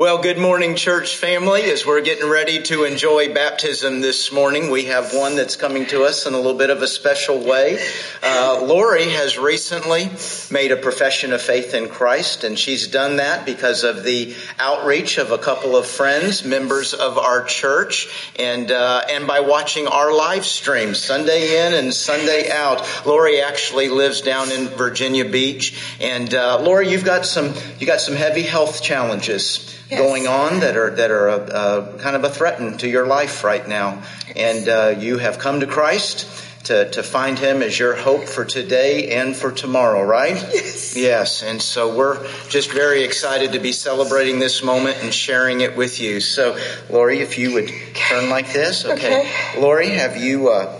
Well, good morning, church family. As we're getting ready to enjoy baptism this morning, we have one that's coming to us in a little bit of a special way. Uh, Lori has recently made a profession of faith in Christ, and she's done that because of the outreach of a couple of friends, members of our church, and uh, and by watching our live stream Sunday in and Sunday out. Lori actually lives down in Virginia Beach, and uh, Lori, you've got some you got some heavy health challenges yes. going on that are that are a, a, kind of a threat to your life right now, and uh, you have come to Christ. To, to find him as your hope for today and for tomorrow, right? Yes. Yes. And so we're just very excited to be celebrating this moment and sharing it with you. So, Lori, if you would turn like this. Okay. okay. Lori, have you, uh,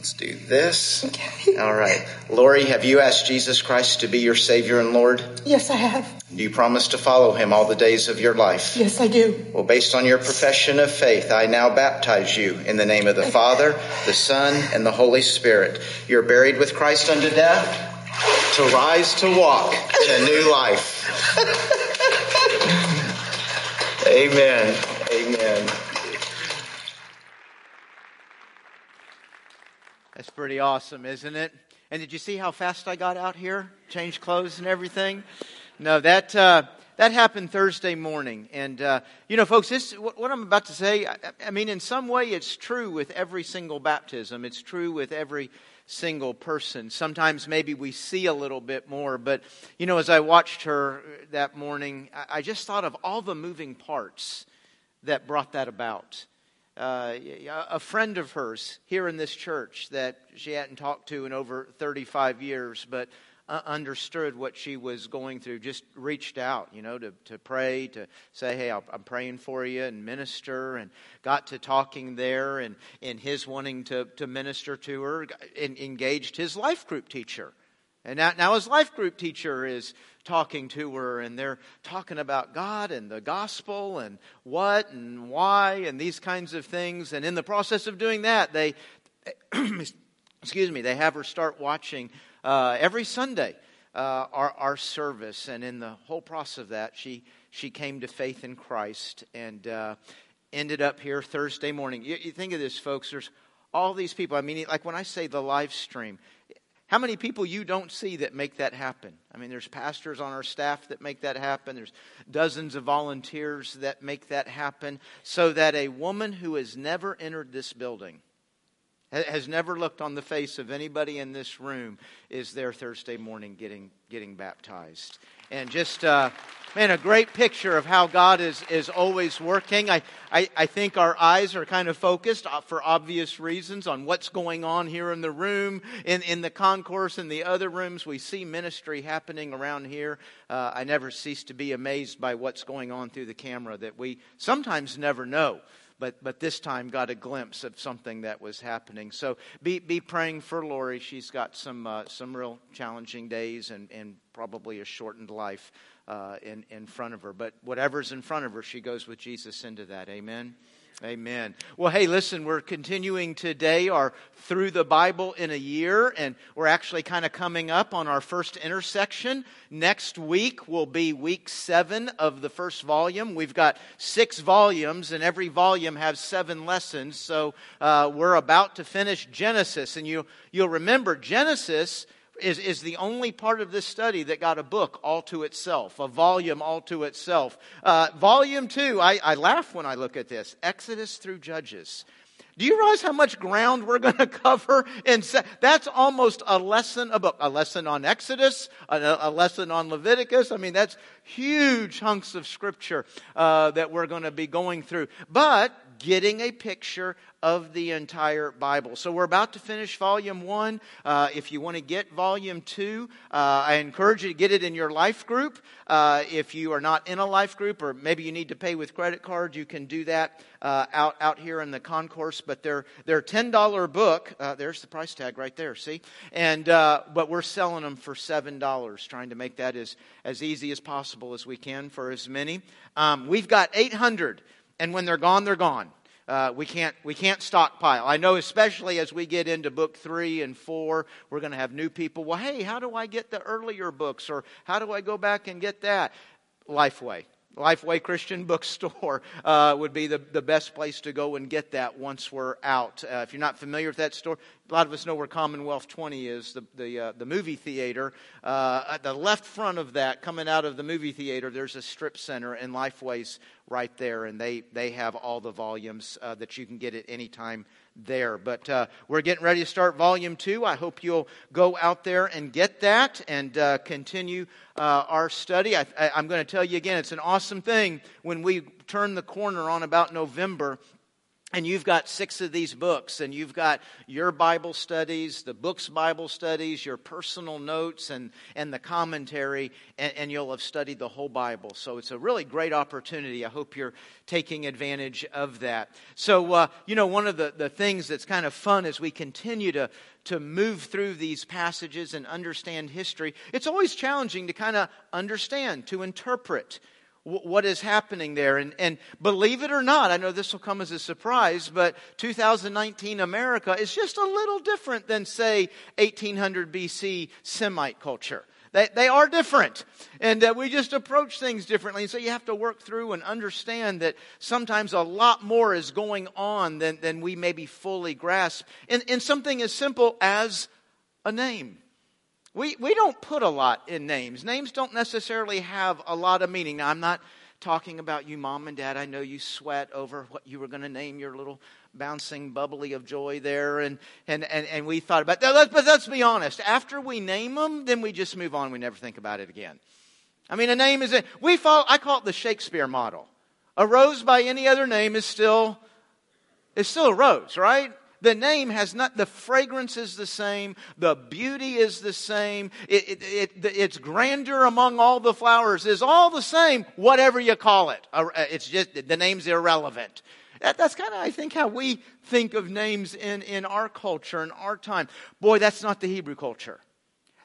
let's do this. Okay. All right. Lori, have you asked Jesus Christ to be your Savior and Lord? Yes, I have. Do you promise to follow him all the days of your life? Yes, I do. Well, based on your profession of faith, I now baptize you in the name of the Father, the Son, and the Holy Spirit. You're buried with Christ unto death to rise to walk in a new life. Amen. Amen. That's pretty awesome, isn't it? And did you see how fast I got out here? Changed clothes and everything? No, that, uh, that happened Thursday morning. And, uh, you know, folks, this, what, what I'm about to say, I, I, mean, in some way it's true with every single baptism. It's true with every single person. Sometimes maybe we see a little bit more. But, you know, as I watched her that morning, I, just thought of all the moving parts that brought that about. Uh, a friend of hers here in this church that she hadn't talked to in over 35 years, but uh, understood what she was going through, just reached out, you know, to, to pray, to say, hey, I'm praying for you and minister, and got to talking there and, and his wanting to, to minister to her, and engaged his life group teacher. And now, now his life group teacher is talking to her and they're talking about God and the gospel and what and why and these kinds of things. And in the process of doing that, they, excuse me, they have her start watching uh, every Sunday uh, our, our service. And in the whole process of that, she, she came to faith in Christ and uh, ended up here Thursday morning. You, you think of this, folks, there's all these people. I mean, like when I say the live stream, how many people you don't see that make that happen? I mean, there's pastors on our staff that make that happen. There's dozens of volunteers that make that happen so that a woman who has never entered this building, has never looked on the face of anybody in this room, is there Thursday morning getting, getting baptized. And just, uh, man, a great picture of how God is, is always working. I, I, I think our eyes are kind of focused uh, for obvious reasons on what's going on here in the room, in, in the concourse, in the other rooms. We see ministry happening around here. Uh, I never cease to be amazed by what's going on through the camera that we sometimes never know but, but this time got a glimpse of something that was happening. So be, be praying for Lori. She's got some, uh, some real challenging days and, and probably a shortened life uh, in, in front of her. But whatever's in front of her, she goes with Jesus into that. Amen. Amen. Well, hey, listen, we're continuing today our Through the Bible in a Year, and we're actually kind of coming up on our first intersection. Next week will be week seven of the first volume. We've got six volumes, and every volume has seven lessons. So uh, we're about to finish Genesis, and you, you'll remember Genesis is, is the only part of this study that got a book all to itself, a volume all to itself. Uh, volume two, I, I laugh when I look at this Exodus through Judges. Do you realize how much ground we're going to cover? And that's almost a lesson, a book, a lesson on Exodus, a, a lesson on Leviticus. I mean, that's huge hunks of scripture uh, that we're going to be going through. But getting a picture of the entire Bible. So we're about to finish volume one. Uh, if you want to get volume two, uh, I encourage you to get it in your life group. Uh, if you are not in a life group, or maybe you need to pay with credit card, you can do that uh, out out here in the concourse. But they're they're ten dollar book. Uh, there's the price tag right there. See, and uh, but we're selling them for seven dollars, trying to make that as as easy as possible as we can for as many. Um, we've got eight hundred, and when they're gone, they're gone. Uh, we can't we can't stockpile. I know, especially as we get into book three and four, we're going to have new people. Well, hey, how do I get the earlier books, or how do I go back and get that? Lifeway. Lifeway Christian Bookstore uh, would be the, the best place to go and get that once we're out. Uh, if you're not familiar with that store, a lot of us know where Commonwealth 20 is, the, the, uh, the movie theater. Uh, at the left front of that, coming out of the movie theater, there's a strip center, and Lifeway's right there, and they, they have all the volumes uh, that you can get at any time there. But uh, we're getting ready to start volume two. I hope you'll go out there and get that and uh, continue uh, our study. I, am going to tell you again, it's an awesome thing when we turn the corner on about November and you've got six of these books, and you've got your Bible studies, the book's Bible studies, your personal notes, and, and the commentary, and, and, you'll have studied the whole Bible. So it's a really great opportunity. I hope you're taking advantage of that. So, uh, you know, one of the, the things that's kind of fun as we continue to, to move through these passages and understand history, it's always challenging to kind of understand, to interpret what is happening there. And, and believe it or not, I know this will come as a surprise, but 2019 America is just a little different than, say, 1800 BC Semite culture. They, they are different. And uh, we just approach things differently. And so you have to work through and understand that sometimes a lot more is going on than, than we maybe fully grasp in, in something as simple as a name. We, we don't put a lot in names. Names don't necessarily have a lot of meaning. Now, I'm not talking about you, mom and dad. I know you sweat over what you were going to name your little bouncing bubbly of joy there. And, and, and, and we thought about that. But let's be honest. After we name them, then we just move on. We never think about it again. I mean, a name is, a, we follow, I call it the Shakespeare model. A rose by any other name is still, is still a rose, right? The name has not, the fragrance is the same, the beauty is the same, it, it, it, its grandeur among all the flowers is all the same, whatever you call it. Uh, it's just, the name's irrelevant. That, that's kind of, I think, how we think of names in, in our culture, in our time. Boy, that's not the Hebrew culture.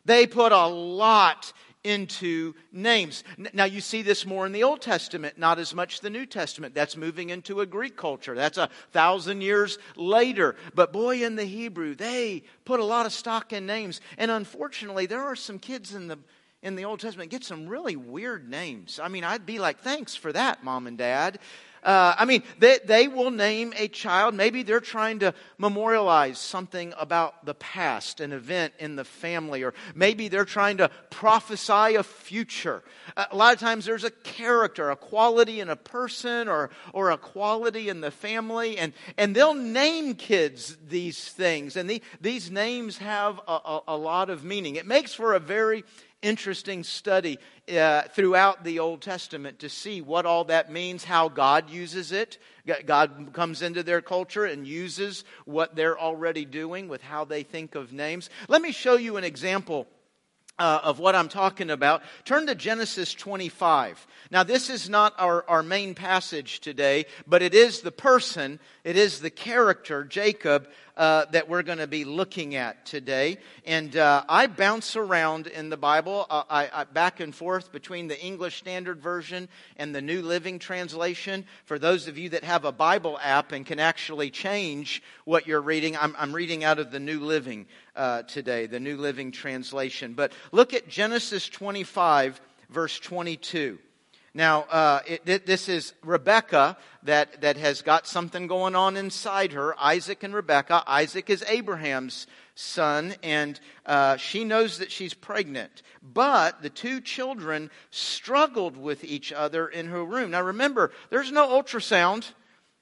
They put a lot into names. Now, you see this more in the Old Testament, not as much the New Testament. That's moving into a Greek culture. That's a thousand years later. But boy, in the Hebrew, they put a lot of stock in names. And unfortunately, there are some kids in the in the Old Testament get some really weird names. I mean, I'd be like, thanks for that, mom and dad. Uh, I mean, they, they will name a child. Maybe they're trying to memorialize something about the past, an event in the family, or maybe they're trying to prophesy a future. Uh, a lot of times there's a character, a quality in a person, or, or a quality in the family, and, and they'll name kids these things. And the, these names have a, a, a lot of meaning. It makes for a very interesting study uh, throughout the Old Testament to see what all that means, how God uses it. God comes into their culture and uses what they're already doing with how they think of names. Let me show you an example uh, of what I'm talking about, turn to Genesis 25. Now, this is not our, our main passage today, but it is the person, it is the character, Jacob, uh, that we're going to be looking at today. And uh, I bounce around in the Bible, uh, I, I, back and forth between the English Standard Version and the New Living Translation. For those of you that have a Bible app and can actually change what you're reading, I'm, I'm reading out of the New Living uh, today, the New Living Translation. But look at Genesis 25, verse 22. Now, uh, it, this is Rebecca that, that has got something going on inside her. Isaac and Rebecca. Isaac is Abraham's son, and uh, she knows that she's pregnant. But the two children struggled with each other in her room. Now, remember, there's no ultrasound.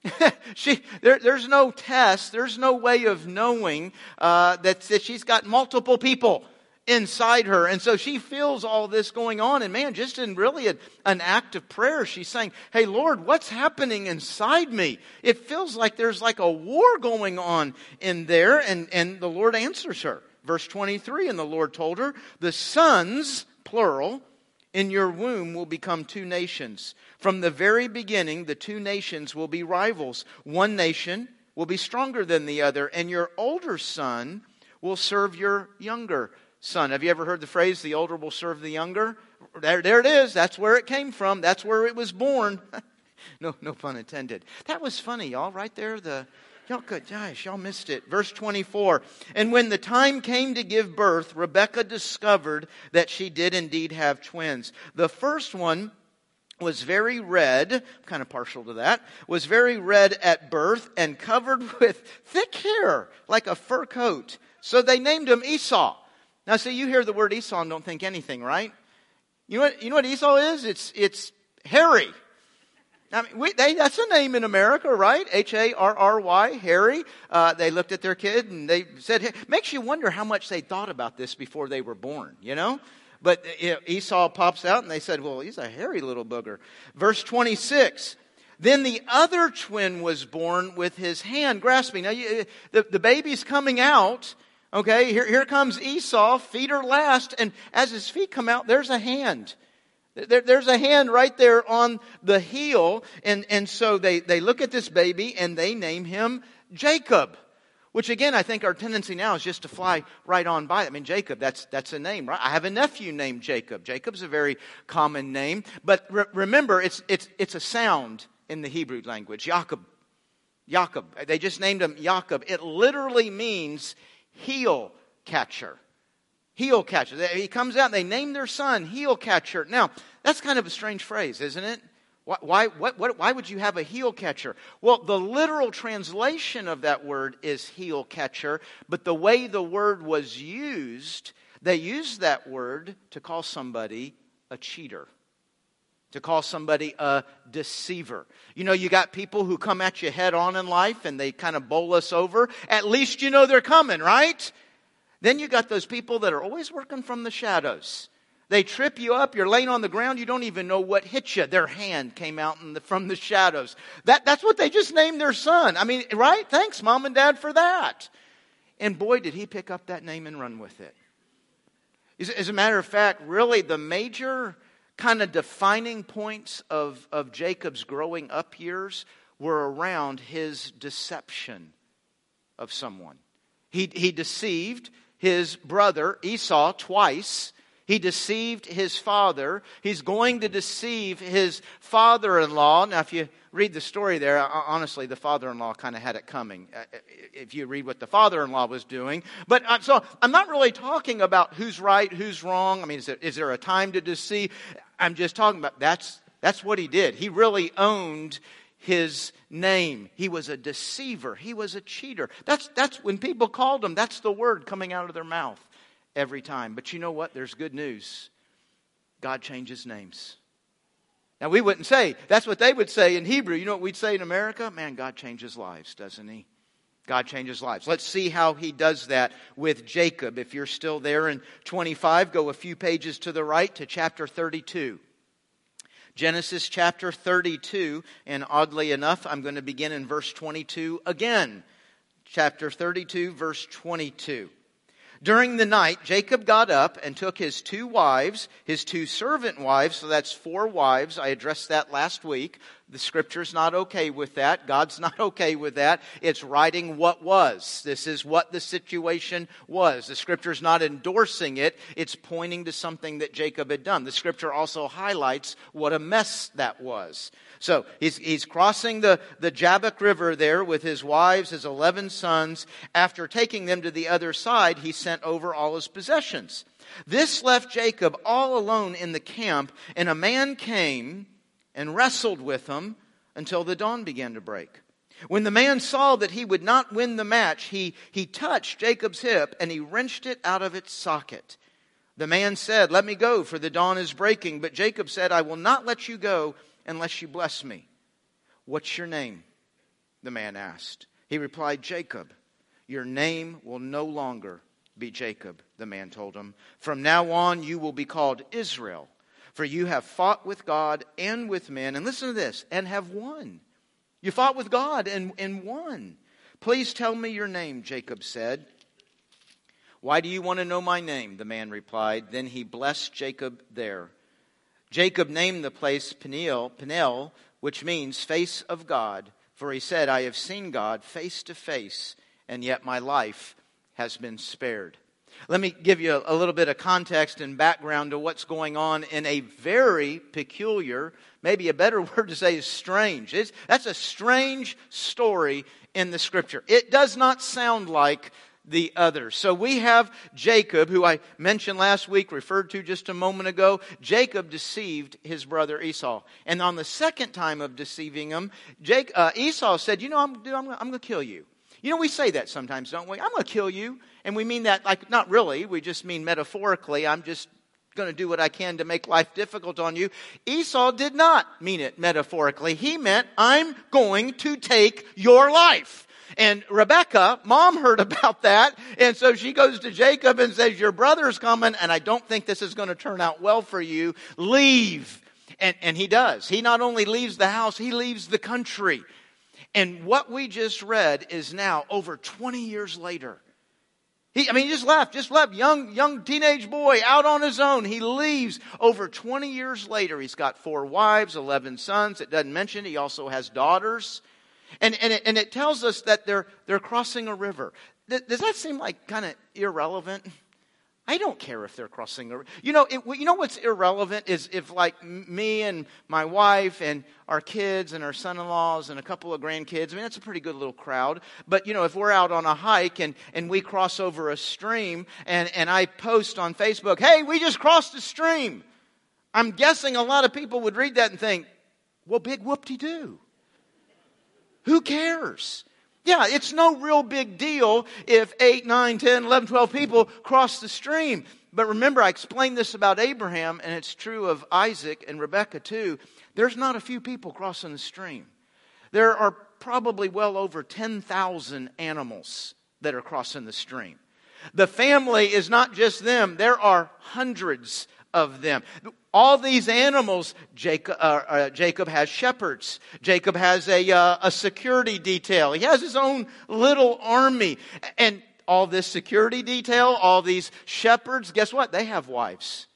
she, there, there's no test. There's no way of knowing uh, that, that she's got multiple people inside her. And so she feels all this going on. And man, just in really a, an act of prayer, she's saying, Hey, Lord, what's happening inside me? It feels like there's like a war going on in there. And, and the Lord answers her. Verse 23 And the Lord told her, The sons, plural, in your womb will become two nations. From the very beginning, the two nations will be rivals. One nation will be stronger than the other, and your older son will serve your younger son. Have you ever heard the phrase, the older will serve the younger? There, there it is. That's where it came from. That's where it was born. no, no pun intended. That was funny, y'all, right there. The y'all good gosh, y'all missed it. Verse 24. And when the time came to give birth, Rebekah discovered that she did indeed have twins. The first one was very red, kind of partial to that, was very red at birth and covered with thick hair like a fur coat. So they named him Esau. Now, see, you hear the word Esau and don't think anything, right? You know what, you know what Esau is? It's, it's hairy. I mean, we, they, that's a name in America, right? H A R R Y, Harry. Uh, they looked at their kid and they said, hey, makes you wonder how much they thought about this before they were born, you know? But you know, Esau pops out and they said, well, he's a hairy little booger. Verse 26. Then the other twin was born with his hand grasping. Now, you, the, the baby's coming out. Okay, here, here comes Esau, feet are last, and as his feet come out, there's a hand. There, there's a hand right there on the heel, and, and so they, they look at this baby and they name him Jacob. Which again, I think our tendency now is just to fly right on by. I mean, Jacob, that's, that's a name, right? I have a nephew named Jacob. Jacob's a very common name. But re- remember, it's, it's, it's a sound in the Hebrew language. Jacob. Jacob. They just named him Jacob. It literally means heel catcher. Heel catcher. He comes out they name their son heel catcher. Now, that's kind of a strange phrase, isn't it? Why, why, what, what, why would you have a heel catcher? Well, the literal translation of that word is heel catcher, but the way the word was used, they used that word to call somebody a cheater, to call somebody a deceiver. You know, you got people who come at you head on in life and they kind of bowl us over. At least you know they're coming, right? Then you got those people that are always working from the shadows. They trip you up. You're laying on the ground. You don't even know what hit you. Their hand came out the, from the shadows. That, that's what they just named their son. I mean, right? Thanks, mom and dad, for that. And boy, did he pick up that name and run with it. As, as a matter of fact, really, the major kind of defining points of, of Jacob's growing up years were around his deception of someone. He, he deceived his brother Esau twice he deceived his father. He's going to deceive his father in law. Now, if you read the story there, honestly, the father in law kind of had it coming, uh, if you read what the father in law was doing. But uh, so I'm not really talking about who's right, who's wrong. I mean, is there, is there a time to deceive? I'm just talking about that's, that's what he did. He really owned his name. He was a deceiver. He was a cheater. That's, that's when people called him, that's the word coming out of their mouth every time. But you know what? There's good news. God changes names. Now, we wouldn't say, that's what they would say in Hebrew. You know what we'd say in America? Man, God changes lives, doesn't He? God changes lives. Let's see how He does that with Jacob. If you're still there in 25, go a few pages to the right to chapter 32. Genesis chapter 32, and oddly enough, I'm going to begin in verse 22 again. Chapter 32, verse 22. During the night, Jacob got up and took his two wives, his two servant wives, so that's four wives. I addressed that last week. The scripture's not okay with that. God's not okay with that. It's writing what was. This is what the situation was. The scripture's not endorsing it. It's pointing to something that Jacob had done. The scripture also highlights what a mess that was. So he's, he's crossing the, the Jabbok River there with his wives, his 11 sons. After taking them to the other side, he sent over all his possessions. This left Jacob all alone in the camp, and a man came and wrestled with him until the dawn began to break. When the man saw that he would not win the match, he, he touched Jacob's hip and he wrenched it out of its socket. The man said, Let me go, for the dawn is breaking. But Jacob said, I will not let you go unless you bless me. What's your name? The man asked. He replied, Jacob. Your name will no longer be Jacob, the man told him. From now on, you will be called Israel, for you have fought with God and with men. And listen to this, and have won. You fought with God and, and won. Please tell me your name, Jacob said. Why do you want to know my name? The man replied. Then he blessed Jacob there. Jacob named the place Peniel, Peniel, which means face of God, for he said, I have seen God face to face, and yet my life has been spared. Let me give you a, little bit of context and background to what's going on in a very peculiar, maybe a better word to say is strange. It's, that's a strange story in the scripture. It does not sound like the other. So we have Jacob, who I mentioned last week, referred to just a moment ago. Jacob deceived his brother Esau. And on the second time of deceiving him, Jake, uh, Esau said, You know, I'm, I'm, I'm going to kill you. You know, we say that sometimes, don't we? I'm going to kill you. And we mean that like, not really. We just mean metaphorically. I'm just going to do what I can to make life difficult on you. Esau did not mean it metaphorically. He meant, I'm going to take your life. And Rebecca, mom heard about that. And so she goes to Jacob and says, your brother's coming and I don't think this is going to turn out well for you. Leave. And, and he does. He not only leaves the house, he leaves the country. And what we just read is now over 20 years later. He, I mean, he just left, just left. Young, young teenage boy out on his own. He leaves. Over 20 years later, he's got four wives, 11 sons. It doesn't mention he also has daughters. And, and, it, and it tells us that they're, they're crossing a river. Does that seem like kind of irrelevant? I don't care if they're crossing a river. You know, it, you know what's irrelevant is if like me and my wife and our kids and our son-in-laws and a couple of grandkids, I mean, that's a pretty good little crowd. But, you know, if we're out on a hike and, and we cross over a stream and, and I post on Facebook, hey, we just crossed a stream. I'm guessing a lot of people would read that and think, well, big whoop-de-doo. Who cares? Yeah, it's no real big deal if 8, 9, 10, 11, 12 people cross the stream. But remember, I explained this about Abraham, and it's true of Isaac and Rebekah too. There's not a few people crossing the stream. There are probably well over 10,000 animals that are crossing the stream. The family is not just them, there are hundreds of them. All these animals, Jacob, uh, uh, Jacob has shepherds. Jacob has a, uh, a security detail. He has his own little army. And all this security detail, all these shepherds, guess what? They have wives.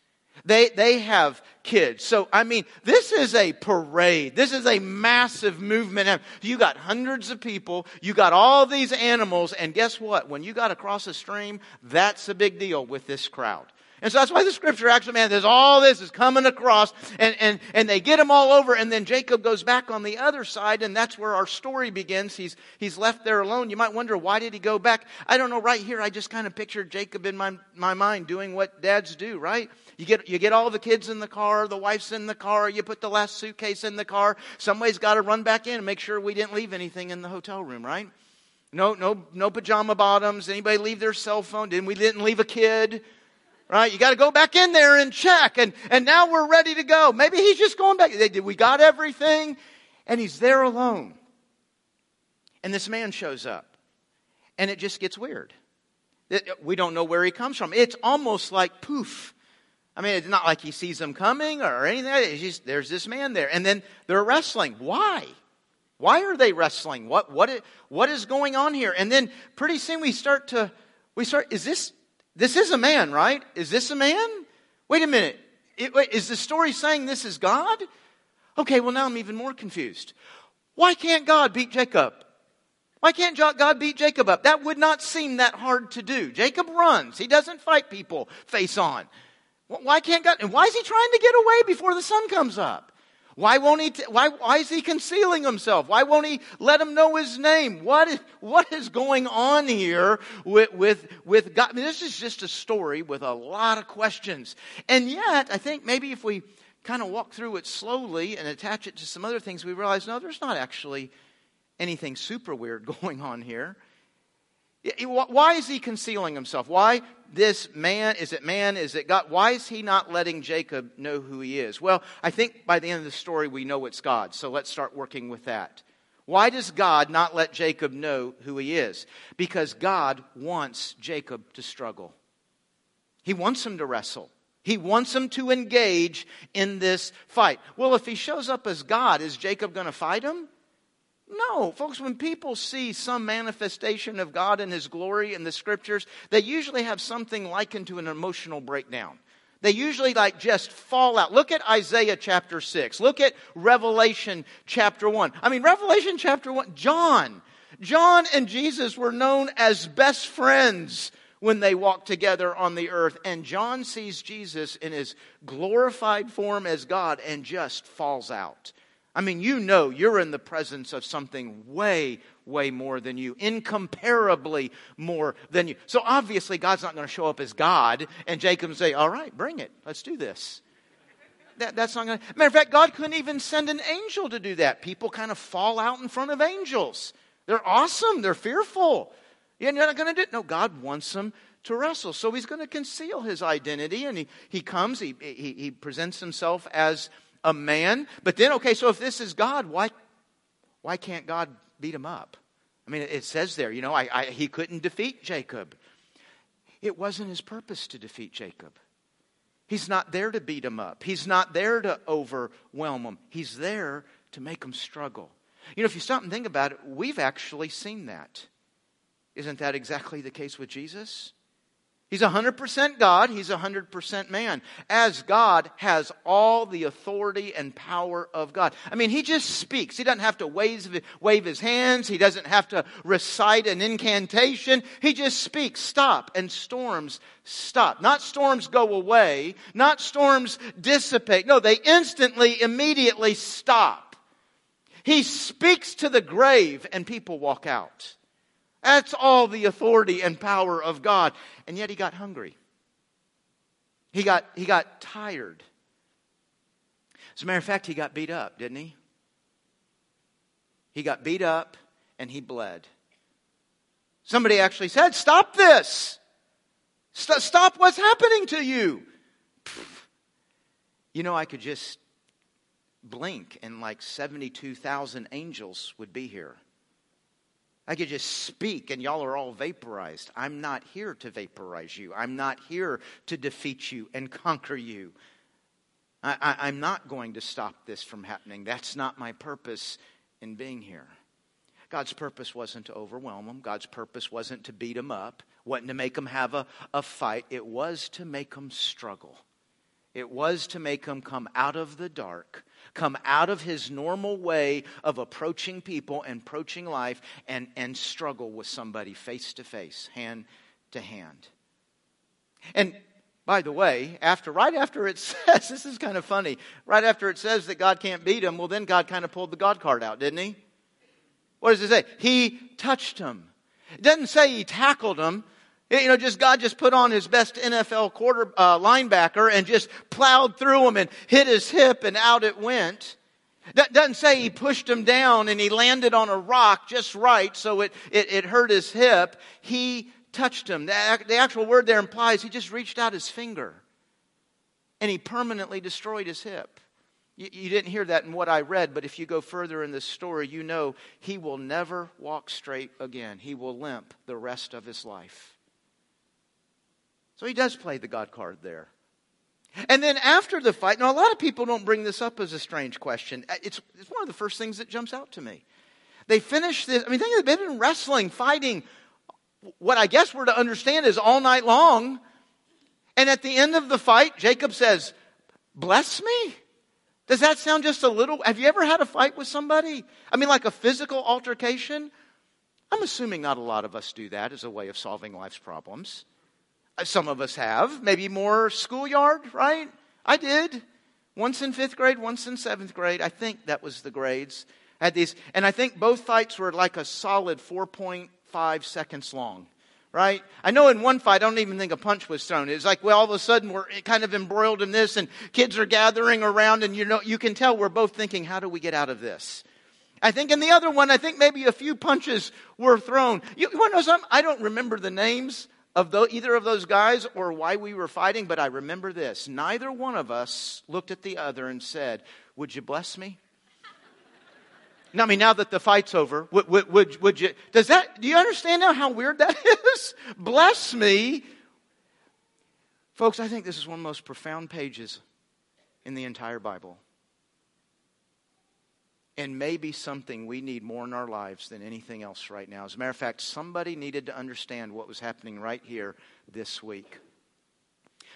They, they have kids. So, I mean, this is a parade. This is a massive movement. You got hundreds of people. You got all these animals. And guess what? When you got across a stream, that's a big deal with this crowd. And so that's why the scripture actually, man, there's all this is coming across and, and, and they get him all over and then Jacob goes back on the other side and that's where our story begins. He's, he's left there alone. You might wonder, why did he go back? I don't know. Right here, I just kind of pictured Jacob in my, my mind doing what dads do, right? You get, you get all the kids in the car, the wife's in the car, you put the last suitcase in the car. Somebody's got to run back in and make sure we didn't leave anything in the hotel room, right? No, no, no pajama bottoms. Anybody leave their cell phone? Didn't we didn't leave a kid? Right? You got to go back in there and check. And, and now we're ready to go. Maybe he's just going back. We got everything. And he's there alone. And this man shows up. And it just gets weird. We don't know where he comes from. It's almost like poof. I mean, it's not like he sees them coming or anything. It's just, there's this man there. And then they're wrestling. Why? Why are they wrestling? What, what, what is going on here? And then pretty soon we start to, we start, is this, this is a man, right? Is this a man? Wait a minute. It, wait, is the story saying this is God? Okay, well, now I'm even more confused. Why can't God beat Jacob? Why can't God beat Jacob up? That would not seem that hard to do. Jacob runs. He doesn't fight people face on. Why can't God? And why is he trying to get away before the sun comes up? Why won't he, t- why, why is he concealing himself? Why won't he let him know his name? What is, what is going on here with, with, with God? I mean, this is just a story with a lot of questions. And yet, I think maybe if we kind of walk through it slowly and attach it to some other things, we realize, no, there's not actually anything super weird going on here. Why is he concealing himself? Why this man? Is it man? Is it God? Why is he not letting Jacob know who he is? Well, I think by the end of the story, we know it's God. So let's start working with that. Why does God not let Jacob know who he is? Because God wants Jacob to struggle. He wants him to wrestle. He wants him to engage in this fight. Well, if he shows up as God, is Jacob going to fight him? No, folks, when people see some manifestation of God and His glory in the scriptures, they usually have something likened to an emotional breakdown. They usually like just fall out. Look at Isaiah chapter 6. Look at Revelation chapter 1. I mean, Revelation chapter 1, John. John and Jesus were known as best friends when they walked together on the earth. And John sees Jesus in his glorified form as God and just falls out. I mean, you know you're in the presence of something way, way more than you, incomparably more than you. So obviously, God's not going to show up as God and Jacob say, All right, bring it. Let's do this. That, that's not going to. Matter of fact, God couldn't even send an angel to do that. People kind of fall out in front of angels. They're awesome, they're fearful. Yeah, you're not going to do it. No, God wants them to wrestle. So he's going to conceal his identity and he, he comes, he, he, he presents himself as a man. But then, okay, so if this is God, why, why can't God beat him up? I mean, it says there, you know, I, I, he couldn't defeat Jacob. It wasn't his purpose to defeat Jacob. He's not there to beat him up. He's not there to overwhelm him. He's there to make him struggle. You know, if you stop and think about it, we've actually seen that. Isn't that exactly the case with Jesus? He's 100% God, he's 100% man. As God has all the authority and power of God. I mean, he just speaks. He doesn't have to wave, wave his hands, he doesn't have to recite an incantation. He just speaks, stop, and storms stop. Not storms go away, not storms dissipate. No, they instantly, immediately stop. He speaks to the grave and people walk out. That's all the authority and power of God. And yet he got hungry. He got, he got tired. As a matter of fact, he got beat up, didn't he? He got beat up and he bled. Somebody actually said, Stop this! St- stop what's happening to you! You know, I could just blink and like 72,000 angels would be here. I could just speak and y'all are all vaporized. I'm not here to vaporize you. I'm not here to defeat you and conquer you. I, am not going to stop this from happening. That's not my purpose in being here. God's purpose wasn't to overwhelm them. God's purpose wasn't to beat them up, wasn't to make them have a, a fight. It was to make them struggle. It was to make them come out of the dark come out of his normal way of approaching people and approaching life and, and struggle with somebody face to face, hand to hand. And by the way, after right after it says, this is kind of funny, right after it says that God can't beat him, well, then God kind of pulled the God card out, didn't he? What does it say? He touched him. It doesn't say he tackled him. You know, just God just put on his best NFL quarter uh, linebacker and just plowed through him and hit his hip and out it went. That doesn't say he pushed him down and he landed on a rock just right so it, it, it hurt his hip. He touched him. The, the actual word there implies he just reached out his finger and he permanently destroyed his hip. You, you didn't hear that in what I read, but if you go further in this story, you know he will never walk straight again. He will limp the rest of his life. So he does play the God card there. And then after the fight, now a lot of people don't bring this up as a strange question. Uh, it's, it's one of the first things that jumps out to me. They finish this, I mean, think of they've been wrestling, fighting, what I guess we're to understand is all night long. And at the end of the fight, Jacob says, Bless me? Does that sound just a little? Have you ever had a fight with somebody? I mean, like a physical altercation? I'm assuming not a lot of us do that as a way of solving life's problems. Some of us have. Maybe more schoolyard, right? I did. Once in fifth grade, once in seventh grade. I think that was the grades. Had these, and I think both fights were like a solid 4.5 seconds long right? I know in one fight, I don't even think a punch was thrown. It's like, well, all of a sudden we're kind of embroiled in this and kids are gathering around and you know, you can tell we're both thinking, how do we get out of this? I think in the other one, I think maybe a few punches were thrown. You, you want to know something? I don't remember the names of the, either of those guys or why we were fighting, but I remember this. Neither one of us looked at the other and said, Would you bless me? Now, I mean, now that the fight's over, would, would, would, would you, does that, do you understand now how weird that is? bless me. Folks, I think this is one of the most profound pages in the entire Bible and maybe something we need more in our lives than anything else right now. As a matter of fact, somebody needed to understand what was happening right here this week.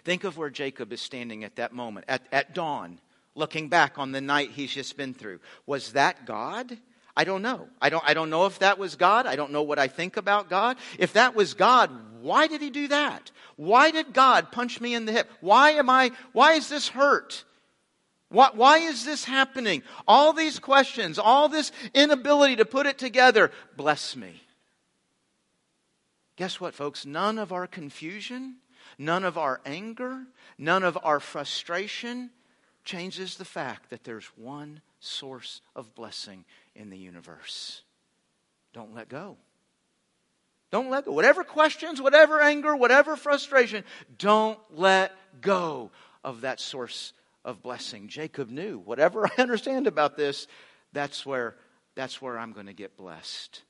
Think of where Jacob is standing at that moment, at, at dawn, looking back on the night he's just been through. Was that God? I don't know. I don't, I don't know if that was God. I don't know what I think about God. If that was God, why did he do that? Why did God punch me in the hip? Why am I, why is this hurt? Why, why, is this happening? All these questions, all this inability to put it together. Bless me. Guess what, folks? None of our confusion, none of our anger, none of our frustration changes the fact that there's one source of blessing in the universe. Don't let go. Don't let go. Whatever questions, whatever anger, whatever frustration, don't let go of that source of blessing. Jacob knew, whatever I understand about this, that's where, that's where I'm going to get blessed.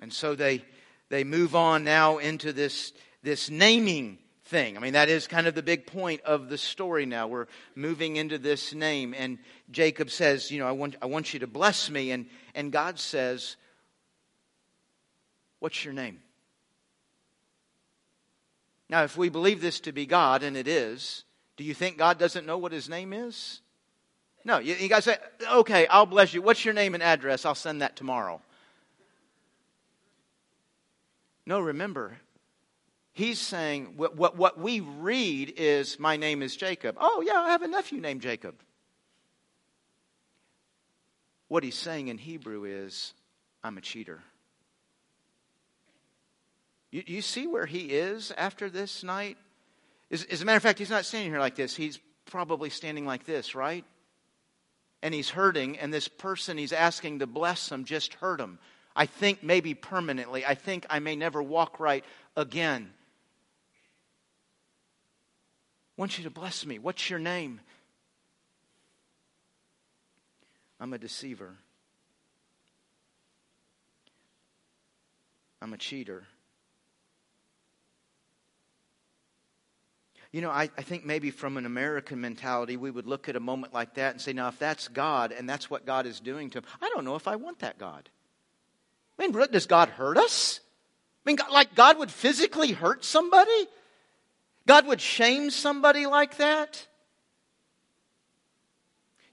And so they, they move on now into this, this naming thing. I mean, that is kind of the big point of the story now. We're moving into this name. And Jacob says, You know, I want, I want you to bless me. And, and God says, What's your name? Now, if we believe this to be God, and it is, do you think God doesn't know what his name is? No, you, you guys say, okay, I'll bless you. What's your name and address? I'll send that tomorrow. No, remember, he's saying what, what, what we read is, My name is Jacob. Oh, yeah, I have a nephew named Jacob. What he's saying in Hebrew is, I'm a cheater. You, you see where he is after this night? As, as a matter of fact, he's not standing here like this. He's probably standing like this, right? And he's hurting, and this person he's asking to bless him just hurt him. I think maybe permanently. I think I may never walk right again. I want you to bless me. What's your name? I'm a deceiver. I'm a cheater. You know, I, I think maybe from an American mentality, we would look at a moment like that and say, now, if that's God and that's what God is doing to him, I don't know if I want that God. I mean, does God hurt us? I mean, like God would physically hurt somebody? God would shame somebody like that?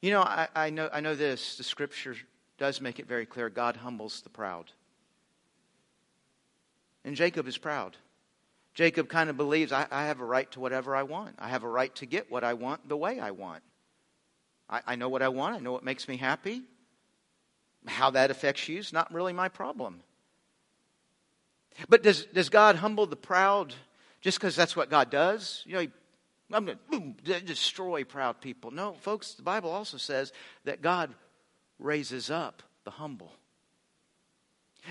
You know, I, I, know, I know this. The scripture does make it very clear God humbles the proud. And Jacob is proud. Jacob kind of believes I, I, have a right to whatever I want. I have a right to get what I want the way I want. I, I know what I want. I know what makes me happy. How that affects you is not really my problem. But does, does God humble the proud just because that's what God does? You know, he, I'm going to destroy proud people. No, folks, the Bible also says that God raises up the humble.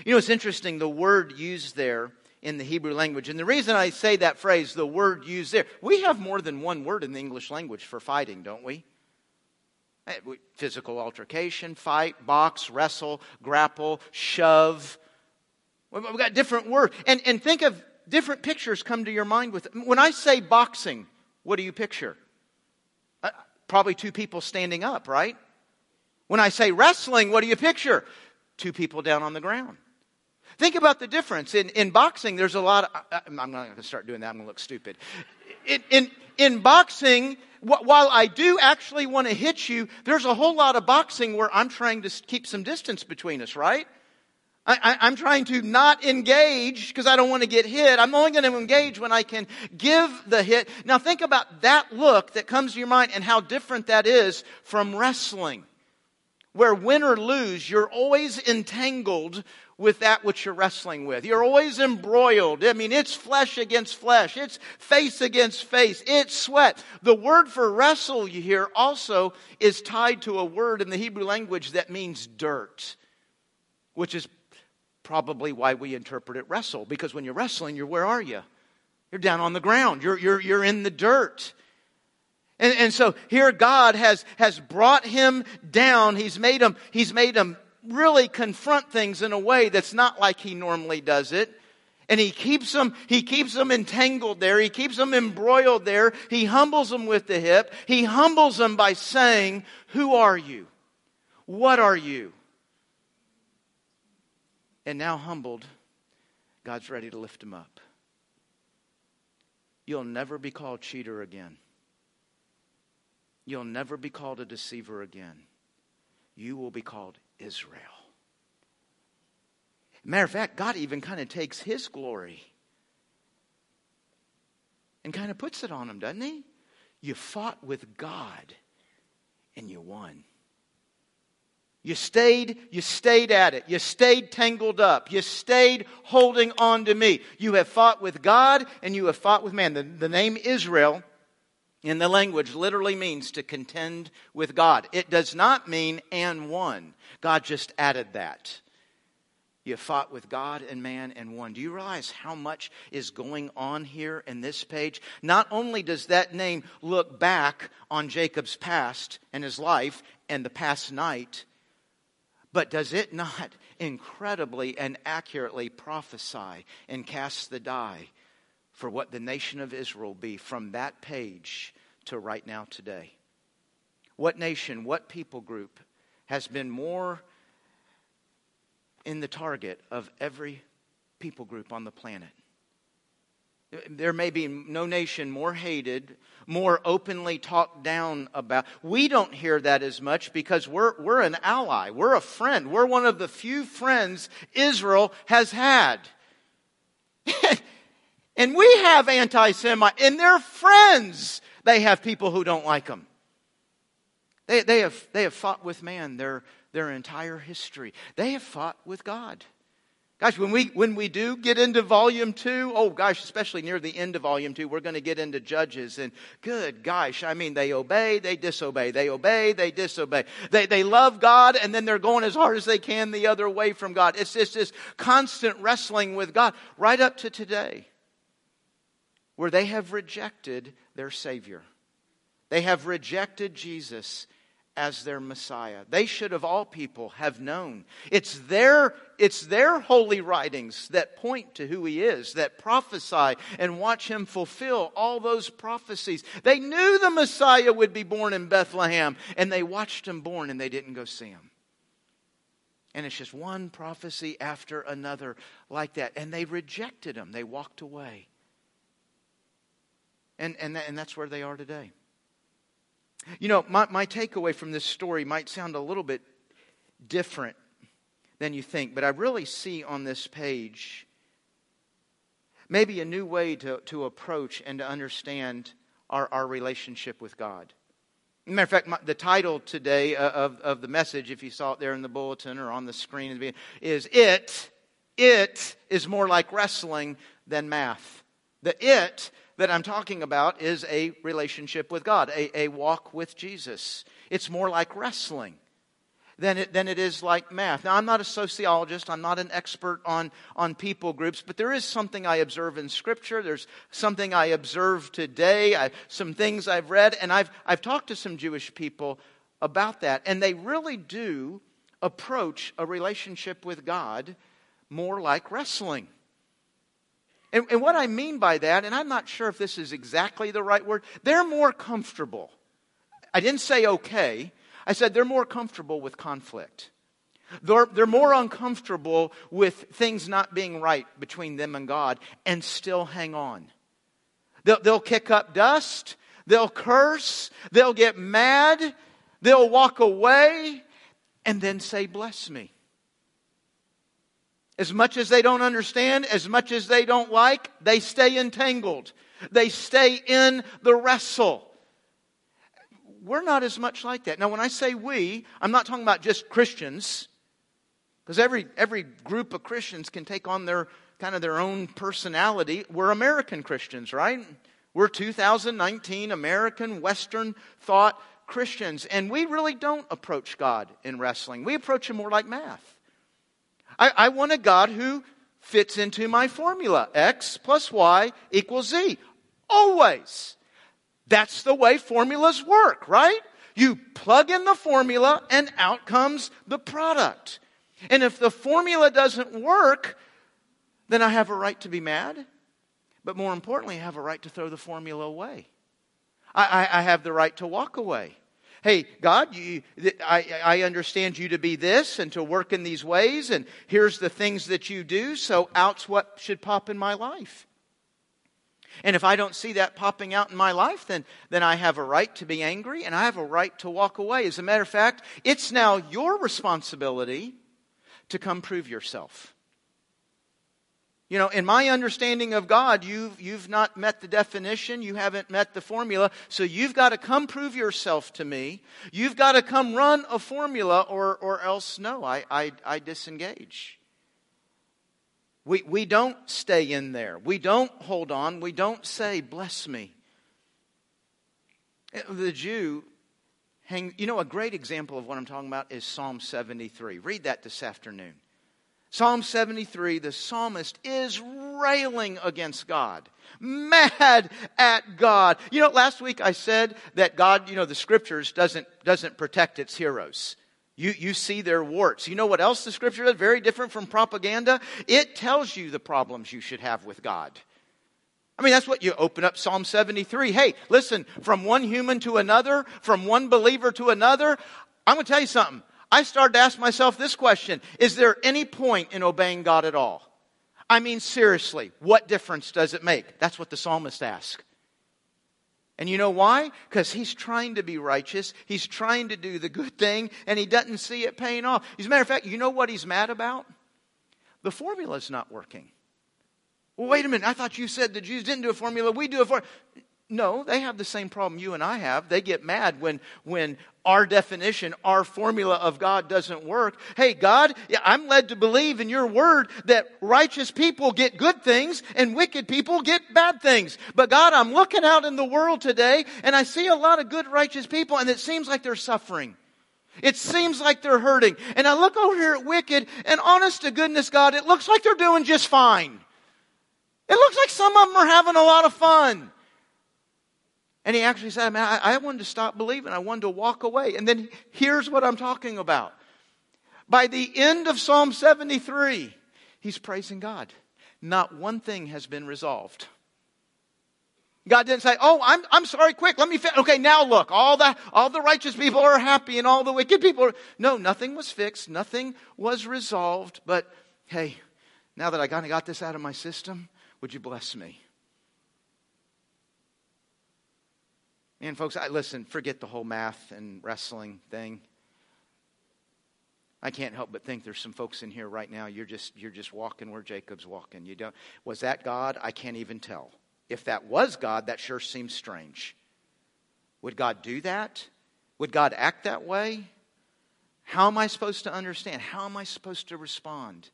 You know, it's interesting, the word used there in the Hebrew language. And the reason I say that phrase, the word used there, we have more than one word in the English language for fighting, don't we? Eh, physical altercation, fight, box, wrestle, grapple, shove. We've got different words. And, and think of different pictures come to your mind with it. When I say boxing, what do you picture? Uh, probably two people standing up, right? When I say wrestling, what do you picture? Two people down on the ground. Think about the difference. In, in boxing, there's a lot of, I'm not going to start doing that, I'm going to look stupid. In, in, in boxing, while I do actually want to hit you, there's a whole lot of boxing where I'm trying to keep some distance between us, right? I, am trying to not engage because I don't want to get hit. I'm only going to engage when I can give the hit. Now think about that look that comes to your mind and how different that is from wrestling. Where win or lose, you're always entangled with that which you're wrestling with. You're always embroiled. I mean, it's flesh against flesh. It's face against face. It's sweat. The word for wrestle you hear also is tied to a word in the Hebrew language that means dirt, which is probably why we interpret it wrestle. Because when you're wrestling, you're where are you? You're down on the ground. You're, you're, you're in the dirt. And, and so here God has, has brought him down. He's made him, he's made him really confront things in a way that's not like he normally does it. And he keeps them, he keeps them entangled there. He keeps them embroiled there. He humbles them with the hip. He humbles them by saying, who are you? What are you? And now humbled, God's ready to lift him up. You'll never be called cheater again. You'll never be called a deceiver again. You will be called Israel. Matter of fact, God even kind of takes his glory and kind of puts it on him, doesn't he? You fought with God and you won. You stayed, you stayed at it. You stayed tangled up. You stayed holding on to me. You have fought with God and you have fought with man. The, the name Israel in the language literally means to contend with God. It does not mean and won. God just added that. You fought with God and man and won. Do you realize how much is going on here in this page? Not only does that name look back on Jacob's past and his life and the past night, but does it not incredibly and accurately prophesy and cast the die for what the nation of Israel be from that page to right now today? What nation, what people group has been more in the target of every people group on the planet? There may be no nation more hated, more openly talked down about. We don't hear that as much because we're, we're an ally. We're a friend. We're one of the few friends Israel has had. and we have anti Semite, and they're friends. They have people who don't like them. They, they, have, they have fought with man their, their entire history, they have fought with God. Gosh, when we, when we do get into volume two, oh gosh, especially near the end of volume two, we're going to get into Judges. And good gosh, I mean, they obey, they disobey. They obey, they disobey. They, they love God, and then they're going as hard as they can the other way from God. It's just this constant wrestling with God right up to today, where they have rejected their Savior. They have rejected Jesus as their Messiah. They should, of all people, have known. It's their, it's their holy writings that point to who He is, that prophesy and watch Him fulfill all those prophecies. They knew the Messiah would be born in Bethlehem, and they watched Him born and they didn't go see Him. And it's just one prophecy after another like that. And they rejected Him, they walked away. And, and, and that's where they are today. You know, my, my takeaway from this story might sound a little bit different than you think, but I really see on this page maybe a new way to, to approach and to understand our, our relationship with God. Matter of fact, my, the title today uh, of, of the message, if you saw it there in the bulletin or on the screen, is It, It is more like wrestling than math. The It that I'm talking about is a relationship with God, a, a walk with Jesus. It's more like wrestling than it, than it is like math. Now, I'm not a sociologist, I'm not an expert on, on people groups, but there is something I observe in Scripture. There's something I observe today, I, some things I've read, and I've, I've talked to some Jewish people about that, and they really do approach a relationship with God more like wrestling. And, and, what I mean by that, and I'm not sure if this is exactly the right word, they're more comfortable. I didn't say okay. I said they're more comfortable with conflict. They're, they're more uncomfortable with things not being right between them and God and still hang on. They'll, they'll kick up dust. They'll curse. They'll get mad. They'll walk away and then say, Bless me. As much as they don't understand, as much as they don't like, they stay entangled. They stay in the wrestle. We're not as much like that. Now, when I say we, I'm not talking about just Christians, because every, every group of Christians can take on their kind of their own personality. We're American Christians, right? We're 2019 American Western thought Christians, and we really don't approach God in wrestling. We approach Him more like math. I, I want a God who fits into my formula x plus y equals z. Always. That's the way formulas work, right? You plug in the formula and out comes the product. And if the formula doesn't work, then I have a right to be mad. But more importantly, I have a right to throw the formula away. I, I, I have the right to walk away. Hey, God, you, I, I understand you to be this and to work in these ways, and here's the things that you do, so out's what should pop in my life. And if I don't see that popping out in my life, then, then I have a right to be angry and I have a right to walk away. As a matter of fact, it's now your responsibility to come prove yourself. You know, in my understanding of God, you've, you've not met the definition, you haven't met the formula, so you've got to come prove yourself to me. You've got to come run a formula, or, or else, no, I, I, I disengage. We, we don't stay in there. We don't hold on. We don't say, Bless me. Eh, the Jew, hang, you know, a great example of what I'm talking about is Psalm 73. Read that this afternoon. Psalm 73, the psalmist is railing against God, mad at God. You know, last week I said that God, you know, the scriptures doesn't, doesn't protect its heroes. You, you see their warts. You know what else the scripture is? Very different from propaganda. It tells you the problems you should have with God. I mean, that's what you open up Psalm 73. Hey, listen, from one human to another, from one believer to another, I'm going to tell you something. I started to ask myself this question Is there any point in obeying God at all? I mean, seriously, what difference does it make? That's what the psalmist asked. And you know why? Because he's trying to be righteous. He's trying to do the good thing, and he doesn't see it paying off. As a matter of fact, you know what he's mad about? The formula's not working. Well, wait a minute. I thought you said the Jews didn't do a formula. We do a formula. No, they have the same problem you and I have. They get mad when, when our definition, our formula of God doesn't work. Hey, God, I'm led to believe in your word that righteous people get good things and wicked people get bad things. But God, I'm looking out in the world today and I see a lot of good righteous people and it seems like they're suffering. It seems like they're hurting. And I look over here at wicked and honest to goodness, God, it looks like they're doing just fine. It looks like some of them are having a lot of fun. And he actually said, Man, I, I wanted to stop believing. I wanted to walk away. And then here's what I'm talking about. By the end of Psalm 73, he's praising God. Not one thing has been resolved. God didn't say, "Oh, I'm I'm sorry. Quick, let me. Fi-. Okay, now look. All the all the righteous people are happy, and all the wicked people are." No, nothing was fixed. Nothing was resolved. But hey, now that I kind of got this out of my system, would you bless me? Man, folks, I listen, forget the whole math and wrestling thing. I can't help but think there's some folks in here right now. You're just you're just walking where Jacob's walking. You don't was that God? I can't even tell. If that was God, that sure seems strange. Would God do that? Would God act that way? How am I supposed to understand? How am I supposed to respond?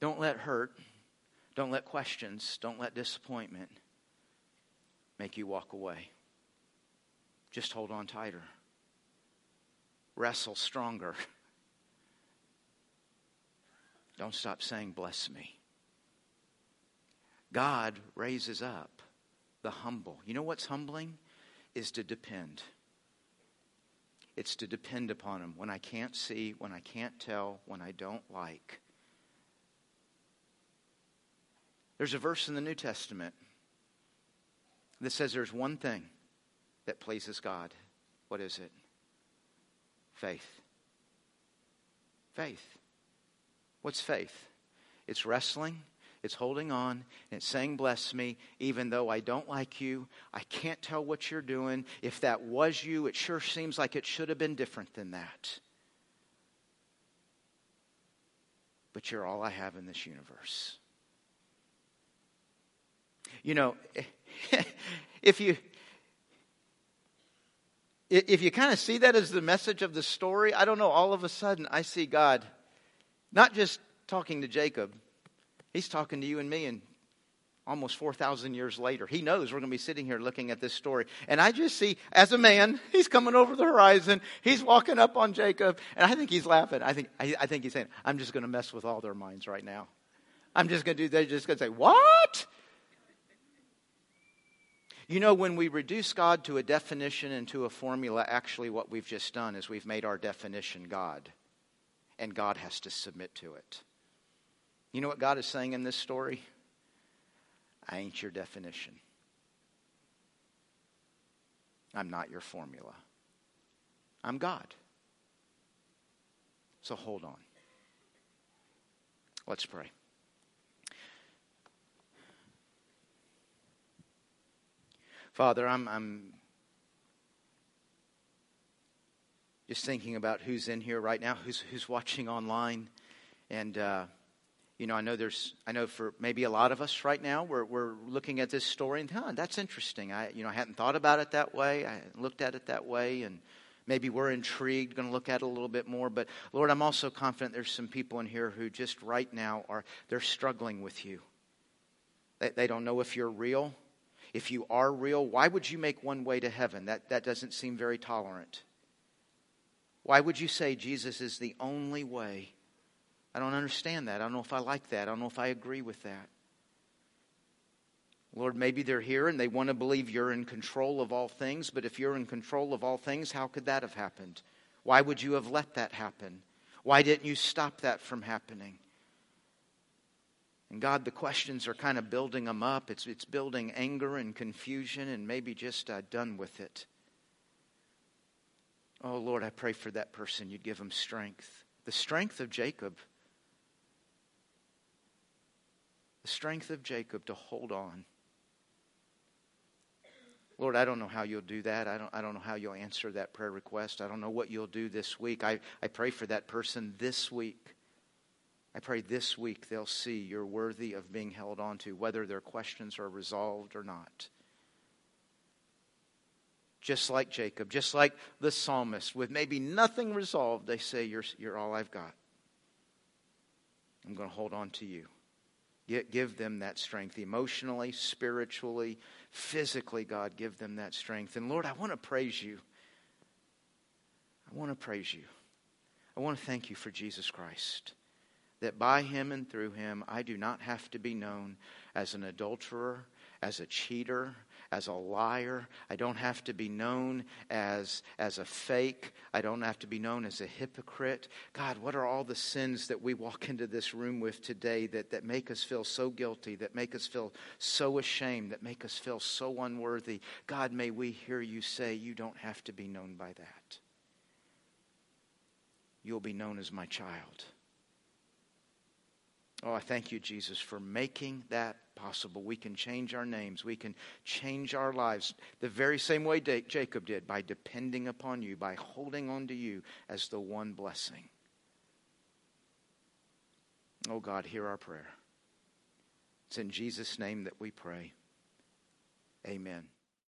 Don't let hurt, don't let questions, don't let disappointment make you walk away. Just hold on tighter. Wrestle stronger. Don't stop saying, Bless me. God raises up the humble. You know what's humbling? Is to depend. It's to depend upon Him when I can't see, when I can't tell, when I don't like. There's a verse in the New Testament that says there's one thing that pleases God. What is it? Faith. Faith. What's faith? It's wrestling, it's holding on, and it's saying, Bless me, even though I don't like you. I can't tell what you're doing. If that was you, it sure seems like it should have been different than that. But you're all I have in this universe. You know, if you if you kind of see that as the message of the story, I don't know, all of a sudden I see God not just talking to Jacob, he's talking to you and me and almost 4,000 years later. He knows we're going to be sitting here looking at this story. And I just see, as a man, he's coming over the horizon. He's walking up on Jacob. And I think he's laughing. I think, I, I think he's saying, I'm just going to mess with all their minds right now. I'm just going to do, they're just going to say, What? You know, when we reduce God to a definition and to a formula, actually what we've just done is we've made our definition God, and God has to submit to it. You know what God is saying in this story? I ain't your definition. I'm not your formula. I'm God. So hold on. Let's pray. Father, I'm, I'm just thinking about who's in here right now, who's, who's watching online. And, uh, you know, I know there's, I know for maybe a lot of us right now, we're, we're looking at this story and, huh, that's interesting. I, you know, I hadn't thought about it that way. I looked at it that way. And maybe we're intrigued, going to look at it a little bit more. But Lord, I'm also confident there's some people in here who just right now are, they're struggling with you. They, they don't know if you're real. If you are real, why would you make one way to heaven? That, that doesn't seem very tolerant. Why would you say Jesus is the only way? I don't understand that. I don't know if I like that. I don't know if I agree with that. Lord, maybe they're here and they want to believe you're in control of all things, but if you're in control of all things, how could that have happened? Why would you have let that happen? Why didn't you stop that from happening? And God, the questions are kind of building them up. It's, it's building anger and confusion and maybe just uh, done with it. Oh, Lord, I pray for that person. You'd give them strength. The strength of Jacob. the strength of Jacob to hold on. Lord, I don't know how you'll do that. I don't, I don't know how you'll answer that prayer request. I don't know what you'll do this week. I, I pray for that person this week. I pray this week they'll see you're worthy of being held on to, whether their questions are resolved or not. Just like Jacob, just like the psalmist, with maybe nothing resolved, they say, You're, you're all I've got. I'm going to hold on to you. Give them that strength emotionally, spiritually, physically, God. Give them that strength. And Lord, I want to praise you. I want to praise you. I want to thank you for Jesus Christ. That by him and through him, I do not have to be known as an adulterer, as a cheater, as a liar. I don't have to be known as, as a fake. I don't have to be known as a hypocrite. God, what are all the sins that we walk into this room with today that, that make us feel so guilty, that make us feel so ashamed, that make us feel so unworthy? God, may we hear you say, You don't have to be known by that. You'll be known as my child. Oh, I thank you, Jesus, for making that possible. We can change our names. We can change our lives the very same way Jacob did by depending upon you, by holding on to you as the one blessing. Oh, God, hear our prayer. It's in Jesus' name that we pray. Amen.